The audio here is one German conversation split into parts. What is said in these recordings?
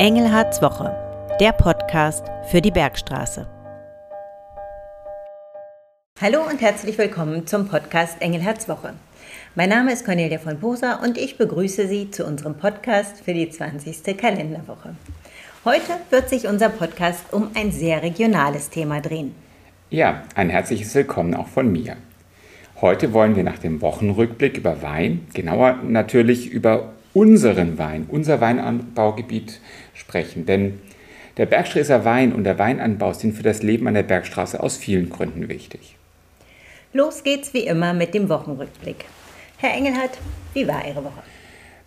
Engelhards Woche, der Podcast für die Bergstraße. Hallo und herzlich willkommen zum Podcast Engelhards Woche. Mein Name ist Cornelia von Posa und ich begrüße Sie zu unserem Podcast für die 20. Kalenderwoche. Heute wird sich unser Podcast um ein sehr regionales Thema drehen. Ja, ein herzliches Willkommen auch von mir. Heute wollen wir nach dem Wochenrückblick über Wein, genauer natürlich über unseren Wein, unser Weinanbaugebiet sprechen. Denn der Bergsträßer Wein und der Weinanbau sind für das Leben an der Bergstraße aus vielen Gründen wichtig. Los geht's wie immer mit dem Wochenrückblick. Herr Engelhardt, wie war Ihre Woche?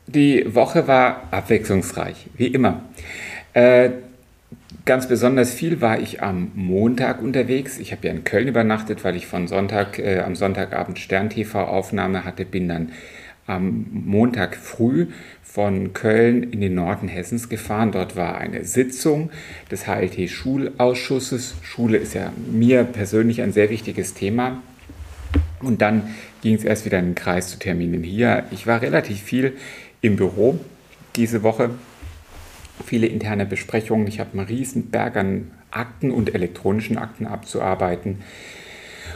Die Woche war abwechslungsreich, wie immer. Äh, ganz besonders viel war ich am Montag unterwegs. Ich habe ja in Köln übernachtet, weil ich von Sonntag, äh, am Sonntagabend Stern-TV-Aufnahme hatte, bin dann am Montag früh von Köln in den Norden Hessens gefahren. Dort war eine Sitzung des HLT-Schulausschusses. Schule ist ja mir persönlich ein sehr wichtiges Thema. Und dann ging es erst wieder in den Kreis zu Terminen hier. Ich war relativ viel im Büro diese Woche. Viele interne Besprechungen. Ich habe einen riesen Berg an Akten und elektronischen Akten abzuarbeiten.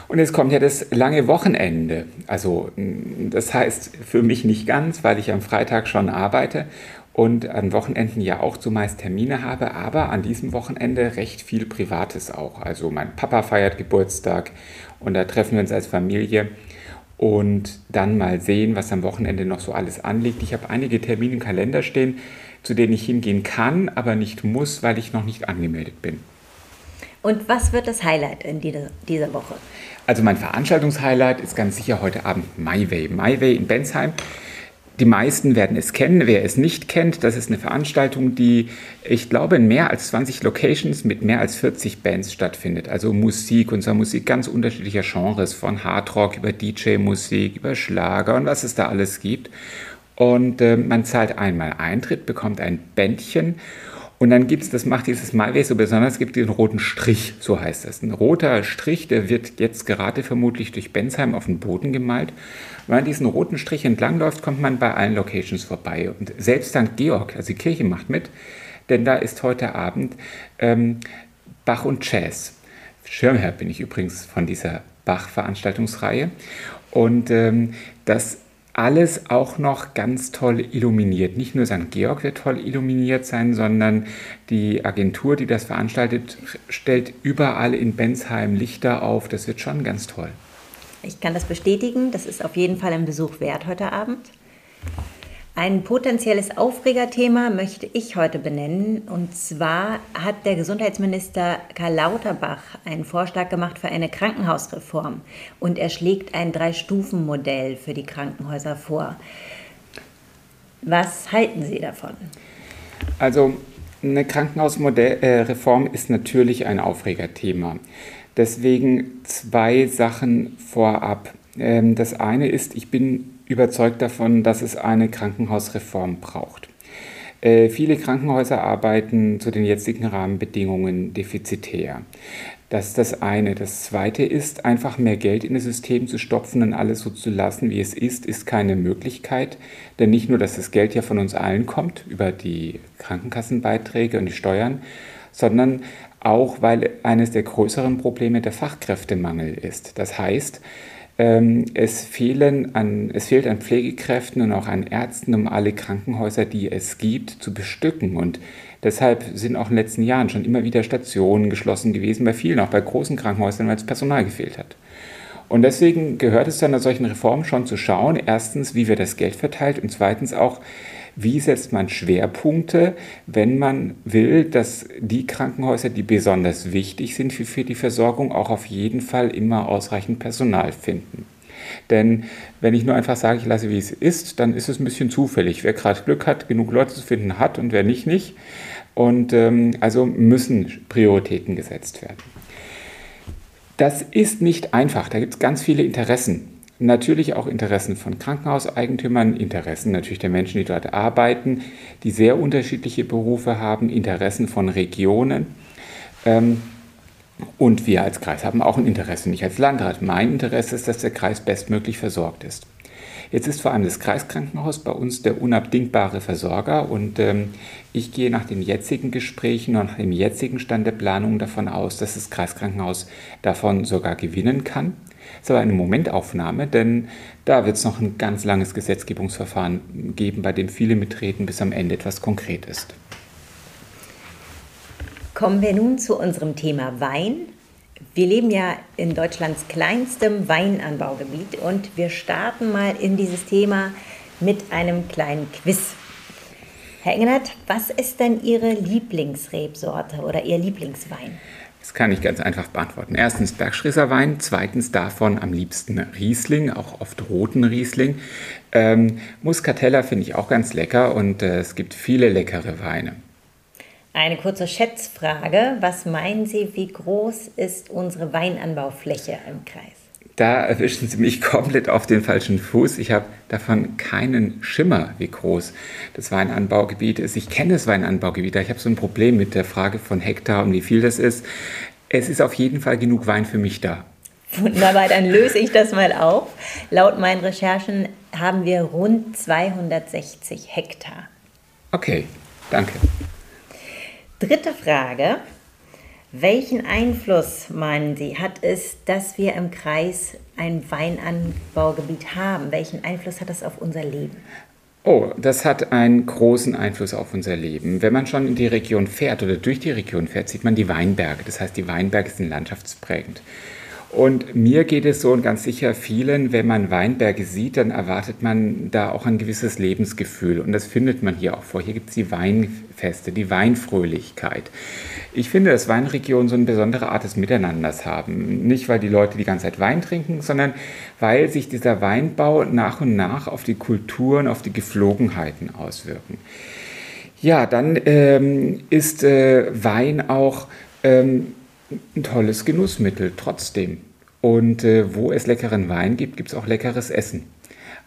Und jetzt kommt ja das lange Wochenende. Also das heißt für mich nicht ganz, weil ich am Freitag schon arbeite und an Wochenenden ja auch zumeist Termine habe, aber an diesem Wochenende recht viel Privates auch. Also mein Papa feiert Geburtstag und da treffen wir uns als Familie und dann mal sehen, was am Wochenende noch so alles anliegt. Ich habe einige Termine im Kalender stehen, zu denen ich hingehen kann, aber nicht muss, weil ich noch nicht angemeldet bin. Und was wird das Highlight in dieser Woche? Also mein Veranstaltungshighlight ist ganz sicher heute Abend MyWay. MyWay in Bensheim. Die meisten werden es kennen. Wer es nicht kennt, das ist eine Veranstaltung, die, ich glaube, in mehr als 20 Locations mit mehr als 40 Bands stattfindet. Also Musik, und zwar Musik ganz unterschiedlicher Genres, von Hardrock über DJ-Musik, über Schlager und was es da alles gibt. Und äh, man zahlt einmal Eintritt, bekommt ein Bändchen und dann gibt es, das macht dieses Malway so besonders, gibt den roten Strich, so heißt das. Ein roter Strich, der wird jetzt gerade vermutlich durch Bensheim auf den Boden gemalt. Wenn man diesen roten Strich entlangläuft, kommt man bei allen Locations vorbei. Und selbst St. Georg, also die Kirche macht mit, denn da ist heute Abend ähm, Bach und Jazz. Schirmherr bin ich übrigens von dieser Bach-Veranstaltungsreihe. Und ähm, das alles auch noch ganz toll illuminiert. Nicht nur St. Georg wird toll illuminiert sein, sondern die Agentur, die das veranstaltet, stellt überall in Bensheim Lichter auf. Das wird schon ganz toll. Ich kann das bestätigen. Das ist auf jeden Fall ein Besuch wert heute Abend. Ein potenzielles Aufregerthema möchte ich heute benennen. Und zwar hat der Gesundheitsminister Karl Lauterbach einen Vorschlag gemacht für eine Krankenhausreform. Und er schlägt ein Drei-Stufen-Modell für die Krankenhäuser vor. Was halten Sie davon? Also eine Krankenhausreform ist natürlich ein Aufregerthema. Deswegen zwei Sachen vorab. Ähm, das eine ist, ich bin überzeugt davon, dass es eine Krankenhausreform braucht. Äh, viele Krankenhäuser arbeiten zu den jetzigen Rahmenbedingungen defizitär. Das ist das eine. Das zweite ist, einfach mehr Geld in das System zu stopfen und alles so zu lassen, wie es ist, ist keine Möglichkeit. Denn nicht nur, dass das Geld ja von uns allen kommt, über die Krankenkassenbeiträge und die Steuern, sondern auch, weil eines der größeren Probleme der Fachkräftemangel ist. Das heißt, es, fehlen an, es fehlt an Pflegekräften und auch an Ärzten, um alle Krankenhäuser, die es gibt, zu bestücken. Und deshalb sind auch in den letzten Jahren schon immer wieder Stationen geschlossen gewesen, bei vielen, auch bei großen Krankenhäusern, weil es Personal gefehlt hat. Und deswegen gehört es zu einer solchen Reform schon zu schauen, erstens, wie wird das Geld verteilt und zweitens auch, wie setzt man Schwerpunkte, wenn man will, dass die Krankenhäuser, die besonders wichtig sind für, für die Versorgung, auch auf jeden Fall immer ausreichend Personal finden. Denn wenn ich nur einfach sage, ich lasse, wie es ist, dann ist es ein bisschen zufällig. Wer gerade Glück hat, genug Leute zu finden hat und wer nicht, nicht. Und ähm, also müssen Prioritäten gesetzt werden. Das ist nicht einfach. Da gibt es ganz viele Interessen. Natürlich auch Interessen von Krankenhauseigentümern, Interessen natürlich der Menschen, die dort arbeiten, die sehr unterschiedliche Berufe haben, Interessen von Regionen. Ähm, und wir als Kreis haben auch ein Interesse, nicht als Landrat. Mein Interesse ist, dass der Kreis bestmöglich versorgt ist. Jetzt ist vor allem das Kreiskrankenhaus bei uns der unabdingbare Versorger und ähm, ich gehe nach den jetzigen Gesprächen und nach dem jetzigen Stand der Planung davon aus, dass das Kreiskrankenhaus davon sogar gewinnen kann. Ist aber eine Momentaufnahme, denn da wird es noch ein ganz langes Gesetzgebungsverfahren geben, bei dem viele mitreden, bis am Ende etwas konkret ist. Kommen wir nun zu unserem Thema Wein. Wir leben ja in Deutschlands kleinstem Weinanbaugebiet und wir starten mal in dieses Thema mit einem kleinen Quiz. Herr Engelhardt, was ist denn Ihre Lieblingsrebsorte oder Ihr Lieblingswein? Das kann ich ganz einfach beantworten. Erstens Bergschrisser Wein, zweitens davon am liebsten Riesling, auch oft roten Riesling. Ähm, Muscatella finde ich auch ganz lecker und äh, es gibt viele leckere Weine. Eine kurze Schätzfrage. Was meinen Sie, wie groß ist unsere Weinanbaufläche im Kreis? Da erwischen Sie mich komplett auf den falschen Fuß. Ich habe davon keinen Schimmer, wie groß das Weinanbaugebiet ist. Ich kenne das Weinanbaugebiet, ich habe so ein Problem mit der Frage von Hektar und wie viel das ist. Es ist auf jeden Fall genug Wein für mich da. Wunderbar, dann löse ich das mal auf. Laut meinen Recherchen haben wir rund 260 Hektar. Okay, danke. Dritte Frage. Welchen Einfluss, meinen Sie, hat es, dass wir im Kreis ein Weinanbaugebiet haben? Welchen Einfluss hat das auf unser Leben? Oh, das hat einen großen Einfluss auf unser Leben. Wenn man schon in die Region fährt oder durch die Region fährt, sieht man die Weinberge. Das heißt, die Weinberge sind landschaftsprägend. Und mir geht es so und ganz sicher vielen, wenn man Weinberge sieht, dann erwartet man da auch ein gewisses Lebensgefühl. Und das findet man hier auch vor. Hier gibt es die Weinfeste, die Weinfröhlichkeit. Ich finde, dass Weinregionen so eine besondere Art des Miteinanders haben. Nicht, weil die Leute die ganze Zeit Wein trinken, sondern weil sich dieser Weinbau nach und nach auf die Kulturen, auf die Geflogenheiten auswirken. Ja, dann ähm, ist äh, Wein auch ähm, ein tolles Genussmittel trotzdem. Und äh, wo es leckeren Wein gibt, gibt es auch leckeres Essen.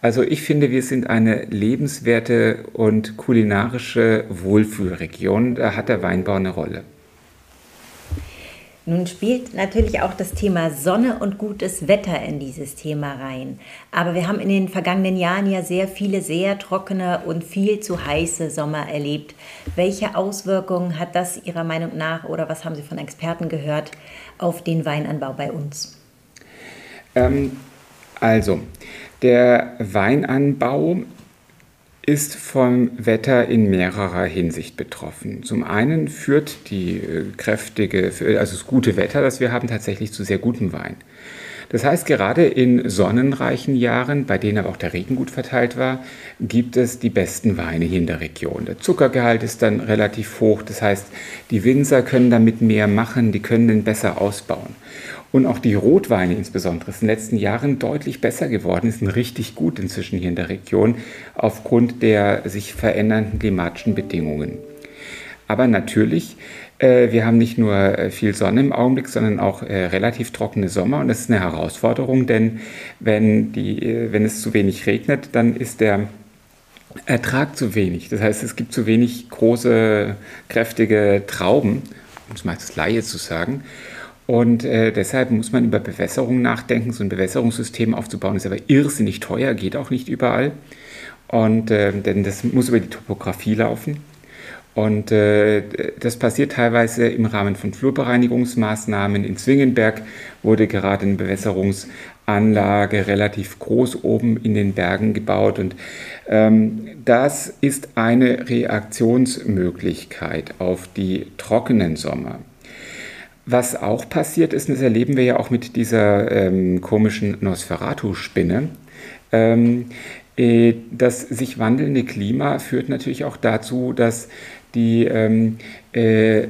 Also ich finde, wir sind eine lebenswerte und kulinarische Wohlfühlregion. Da hat der Weinbau eine Rolle. Nun spielt natürlich auch das Thema Sonne und gutes Wetter in dieses Thema rein. Aber wir haben in den vergangenen Jahren ja sehr viele sehr trockene und viel zu heiße Sommer erlebt. Welche Auswirkungen hat das Ihrer Meinung nach oder was haben Sie von Experten gehört auf den Weinanbau bei uns? Ähm, also, der Weinanbau ist vom Wetter in mehrerer Hinsicht betroffen. Zum einen führt die äh, kräftige, also das gute Wetter, das wir haben, tatsächlich zu sehr gutem Wein. Das heißt, gerade in sonnenreichen Jahren, bei denen aber auch der Regen gut verteilt war, gibt es die besten Weine hier in der Region. Der Zuckergehalt ist dann relativ hoch, das heißt, die Winzer können damit mehr machen, die können den besser ausbauen. Und auch die Rotweine insbesondere ist in den letzten Jahren deutlich besser geworden, sind richtig gut inzwischen hier in der Region aufgrund der sich verändernden klimatischen Bedingungen. Aber natürlich, äh, wir haben nicht nur äh, viel Sonne im Augenblick, sondern auch äh, relativ trockene Sommer und das ist eine Herausforderung, denn wenn, die, äh, wenn es zu wenig regnet, dann ist der Ertrag zu wenig. Das heißt, es gibt zu wenig große, kräftige Trauben, um es mal als Laie zu sagen. Und äh, deshalb muss man über Bewässerung nachdenken. So ein Bewässerungssystem aufzubauen ist aber irrsinnig teuer, geht auch nicht überall. Und äh, denn das muss über die Topografie laufen. Und äh, das passiert teilweise im Rahmen von Flurbereinigungsmaßnahmen. In Zwingenberg wurde gerade eine Bewässerungsanlage relativ groß oben in den Bergen gebaut. Und ähm, das ist eine Reaktionsmöglichkeit auf die trockenen Sommer. Was auch passiert ist, und das erleben wir ja auch mit dieser ähm, komischen Nosferatu-Spinne, ähm, äh, das sich wandelnde Klima führt natürlich auch dazu, dass die ähm, äh,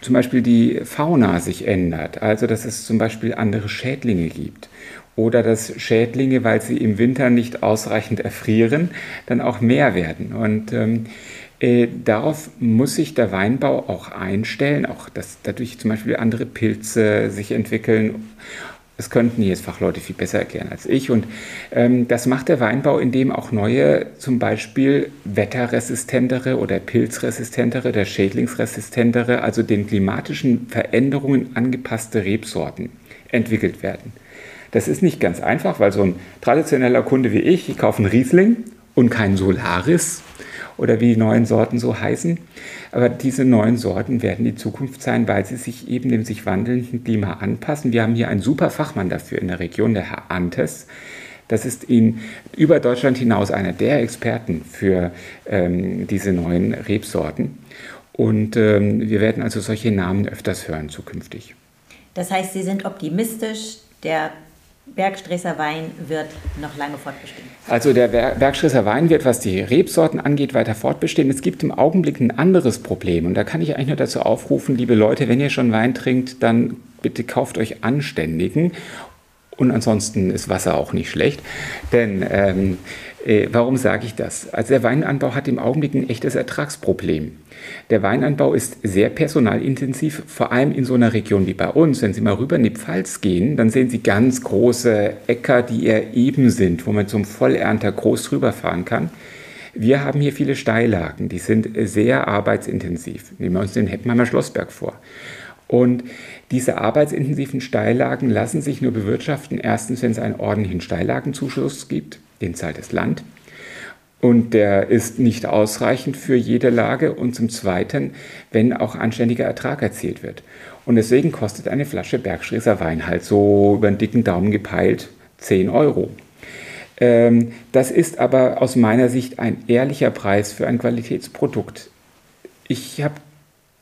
zum Beispiel die Fauna sich ändert, also dass es zum Beispiel andere Schädlinge gibt oder dass Schädlinge, weil sie im Winter nicht ausreichend erfrieren, dann auch mehr werden. Und ähm, äh, darauf muss sich der Weinbau auch einstellen, auch dass dadurch zum Beispiel andere Pilze sich entwickeln. Das könnten jetzt Fachleute viel besser erklären als ich. Und ähm, das macht der Weinbau, indem auch neue, zum Beispiel wetterresistentere oder pilzresistentere oder schädlingsresistentere, also den klimatischen Veränderungen angepasste Rebsorten entwickelt werden. Das ist nicht ganz einfach, weil so ein traditioneller Kunde wie ich, ich kaufe einen Riesling und keinen Solaris oder wie die neuen Sorten so heißen. Aber diese neuen Sorten werden die Zukunft sein, weil sie sich eben dem sich wandelnden Klima anpassen. Wir haben hier einen super Fachmann dafür in der Region, der Herr Antes. Das ist in, über Deutschland hinaus einer der Experten für ähm, diese neuen Rebsorten. Und ähm, wir werden also solche Namen öfters hören zukünftig. Das heißt, Sie sind optimistisch, der Bergstresser Wein wird noch lange fortbestehen. Also der Bergstresser Wein wird, was die Rebsorten angeht, weiter fortbestehen. Es gibt im Augenblick ein anderes Problem und da kann ich eigentlich nur dazu aufrufen, liebe Leute, wenn ihr schon Wein trinkt, dann bitte kauft euch anständigen und ansonsten ist Wasser auch nicht schlecht. Denn ähm, äh, warum sage ich das? Also der Weinanbau hat im Augenblick ein echtes Ertragsproblem. Der Weinanbau ist sehr personalintensiv, vor allem in so einer Region wie bei uns. Wenn Sie mal rüber in die Pfalz gehen, dann sehen Sie ganz große Äcker, die eher eben sind, wo man zum Vollernter groß drüber fahren kann. Wir haben hier viele Steillagen, die sind sehr arbeitsintensiv. Nehmen wir uns den Heppenheimer Schlossberg vor. Und diese arbeitsintensiven Steillagen lassen sich nur bewirtschaften, erstens, wenn es einen ordentlichen Steillagenzuschuss gibt, den zahlt das Land. Und der ist nicht ausreichend für jede Lage. Und zum Zweiten, wenn auch anständiger Ertrag erzielt wird. Und deswegen kostet eine Flasche Bergstreser Wein halt so über den dicken Daumen gepeilt 10 Euro. Ähm, das ist aber aus meiner Sicht ein ehrlicher Preis für ein Qualitätsprodukt. Ich habe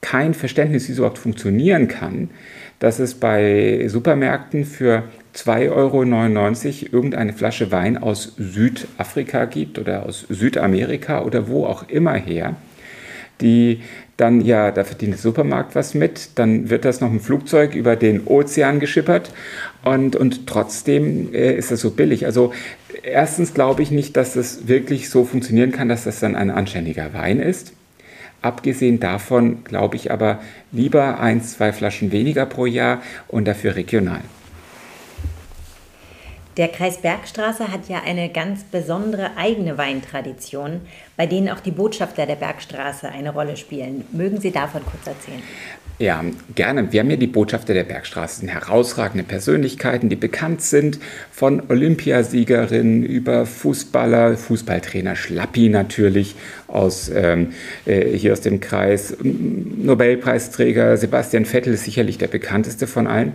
kein Verständnis, wie es überhaupt funktionieren kann, dass es bei Supermärkten für 2,99 Euro irgendeine Flasche Wein aus Südafrika gibt oder aus Südamerika oder wo auch immer her, die dann, ja, da verdient der Supermarkt was mit, dann wird das noch ein Flugzeug über den Ozean geschippert und, und trotzdem äh, ist das so billig. Also erstens glaube ich nicht, dass das wirklich so funktionieren kann, dass das dann ein anständiger Wein ist. Abgesehen davon glaube ich aber lieber ein, zwei Flaschen weniger pro Jahr und dafür regional. Der Kreis Bergstraße hat ja eine ganz besondere eigene Weintradition, bei denen auch die Botschafter der Bergstraße eine Rolle spielen. Mögen Sie davon kurz erzählen? Ja, gerne. Wir haben ja die Botschafter der Bergstraße, herausragende Persönlichkeiten, die bekannt sind, von Olympiasiegerinnen über Fußballer, Fußballtrainer Schlappi natürlich aus ähm, äh, hier aus dem Kreis, Nobelpreisträger Sebastian Vettel ist sicherlich der bekannteste von allen.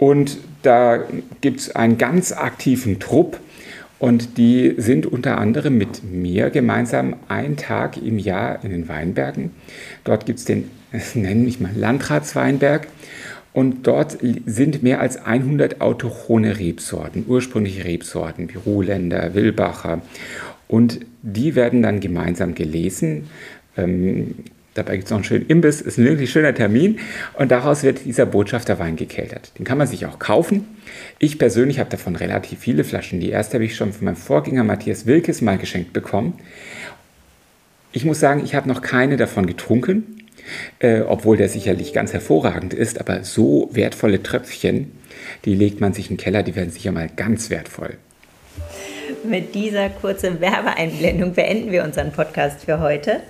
Und da gibt es einen ganz aktiven Trupp und die sind unter anderem mit mir gemeinsam einen Tag im Jahr in den Weinbergen. Dort gibt es den, nennen mich mal Landratsweinberg. Und dort sind mehr als 100 autochthone Rebsorten, ursprüngliche Rebsorten wie Ruhländer, Wilbacher. Und die werden dann gemeinsam gelesen. Ähm, Dabei gibt es noch einen schönen Imbiss, ist ein wirklich schöner Termin und daraus wird dieser Botschafterwein gekeltert. Den kann man sich auch kaufen. Ich persönlich habe davon relativ viele Flaschen. Die erste habe ich schon von meinem Vorgänger Matthias Wilkes mal geschenkt bekommen. Ich muss sagen, ich habe noch keine davon getrunken, äh, obwohl der sicherlich ganz hervorragend ist, aber so wertvolle Tröpfchen, die legt man sich in den Keller, die werden sicher mal ganz wertvoll. Mit dieser kurzen Werbeeinblendung beenden wir unseren Podcast für heute.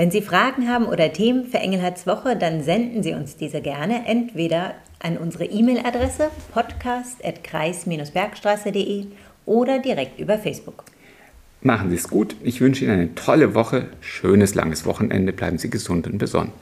Wenn Sie Fragen haben oder Themen für Engelhards Woche, dann senden Sie uns diese gerne entweder an unsere E-Mail-Adresse podcast.kreis-bergstraße.de oder direkt über Facebook. Machen Sie es gut. Ich wünsche Ihnen eine tolle Woche, schönes langes Wochenende. Bleiben Sie gesund und besonnen.